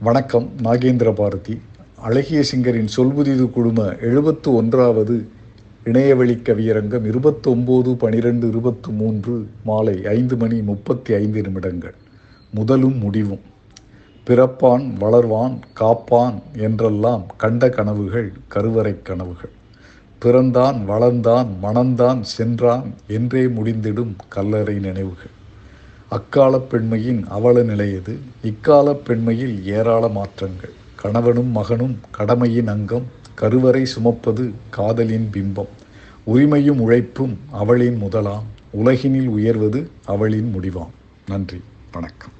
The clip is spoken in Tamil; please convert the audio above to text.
வணக்கம் நாகேந்திர பாரதி. அழகிய சிங்கரின் சொல்புதிது குழும எழுபத்து ஒன்றாவது இணையவழி கவியரங்கம் இருபத்தொம்போது பனிரெண்டு இருபத்து மூன்று மாலை ஐந்து மணி முப்பத்தி ஐந்து நிமிடங்கள். முதலும் முடிவும். பிறப்பான் வளர்வான் காப்பான் என்றெல்லாம் கண்ட கனவுகள் கருவறை கனவுகள். பிறந்தான் வளர்ந்தான் மணந்தான் சென்றான் என்றே முடிந்திடும் கல்லறை நினைவுகள். அக்கால பெண்மையின் அவல நிலையது இக்கால பெண்மையில் ஏராள மாற்றங்கள். கணவனும் மகனும் கடமையின் அங்கம் கருவறை சுமப்பது காதலின் பிம்பம். உரிமையும் உழைப்பும் அவளின் முதலாம் உலகினில் உயர்வது அவளின் முடிவாம். நன்றி வணக்கம்.